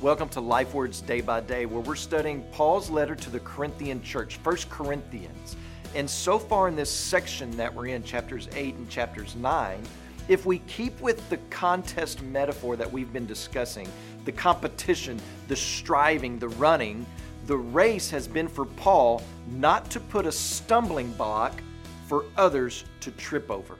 Welcome to Life Words Day by Day, where we're studying Paul's letter to the Corinthian church, First Corinthians. And so far in this section that we're in, chapters 8 and chapters 9, if we keep with the contest metaphor that we've been discussing, the competition, the striving, the running, the race has been for Paul not to put a stumbling block for others to trip over.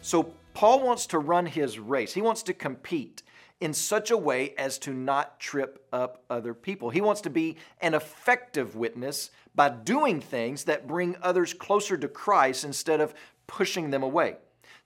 So Paul wants to run his race, he wants to compete in such a way as to not trip up other people. He wants to be an effective witness by doing things that bring others closer to Christ instead of pushing them away.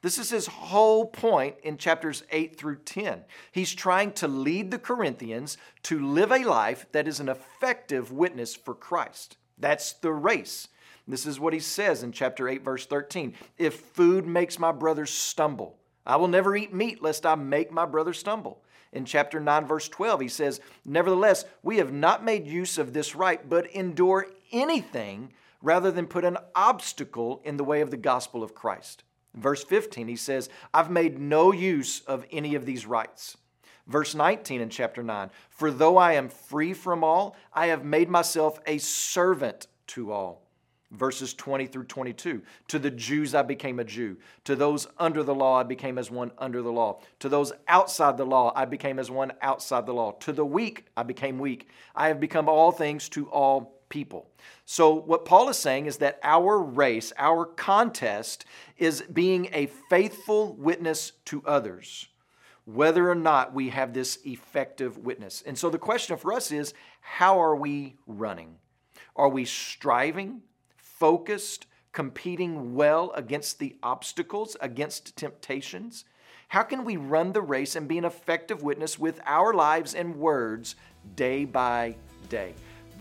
This is his whole point in chapters 8 through 10. He's trying to lead the Corinthians to live a life that is an effective witness for Christ. That's the race. This is what he says in chapter 8, verse 13. If food makes my brothers stumble, I will never eat meat lest I make my brother stumble. In chapter 9, verse 12, he says, Nevertheless, we have not made use of this right, but endure anything rather than put an obstacle in the way of the gospel of Christ. Verse 15, he says, I've made no use of any of these rights. Verse 19 in chapter 9, For though I am free from all, I have made myself a servant to all verses 20 through 22. To the Jews I became a Jew. To those under the law I became as one under the law. To those outside the law I became as one outside the law. To the weak I became weak. I have become all things to all people. So, what Paul is saying is that our race, our contest, is being a faithful witness to others, whether or not we have this effective witness. And so, the question for us is how are we running? Are we striving? Focused, competing well against the obstacles, against temptations? How can we run the race and be an effective witness with our lives and words day by day?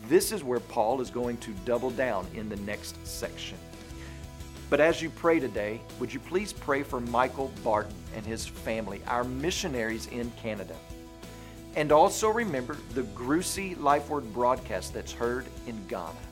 This is where Paul is going to double down in the next section. But as you pray today, would you please pray for Michael Barton and his family, our missionaries in Canada? And also remember the Grusi Life Word broadcast that's heard in Ghana.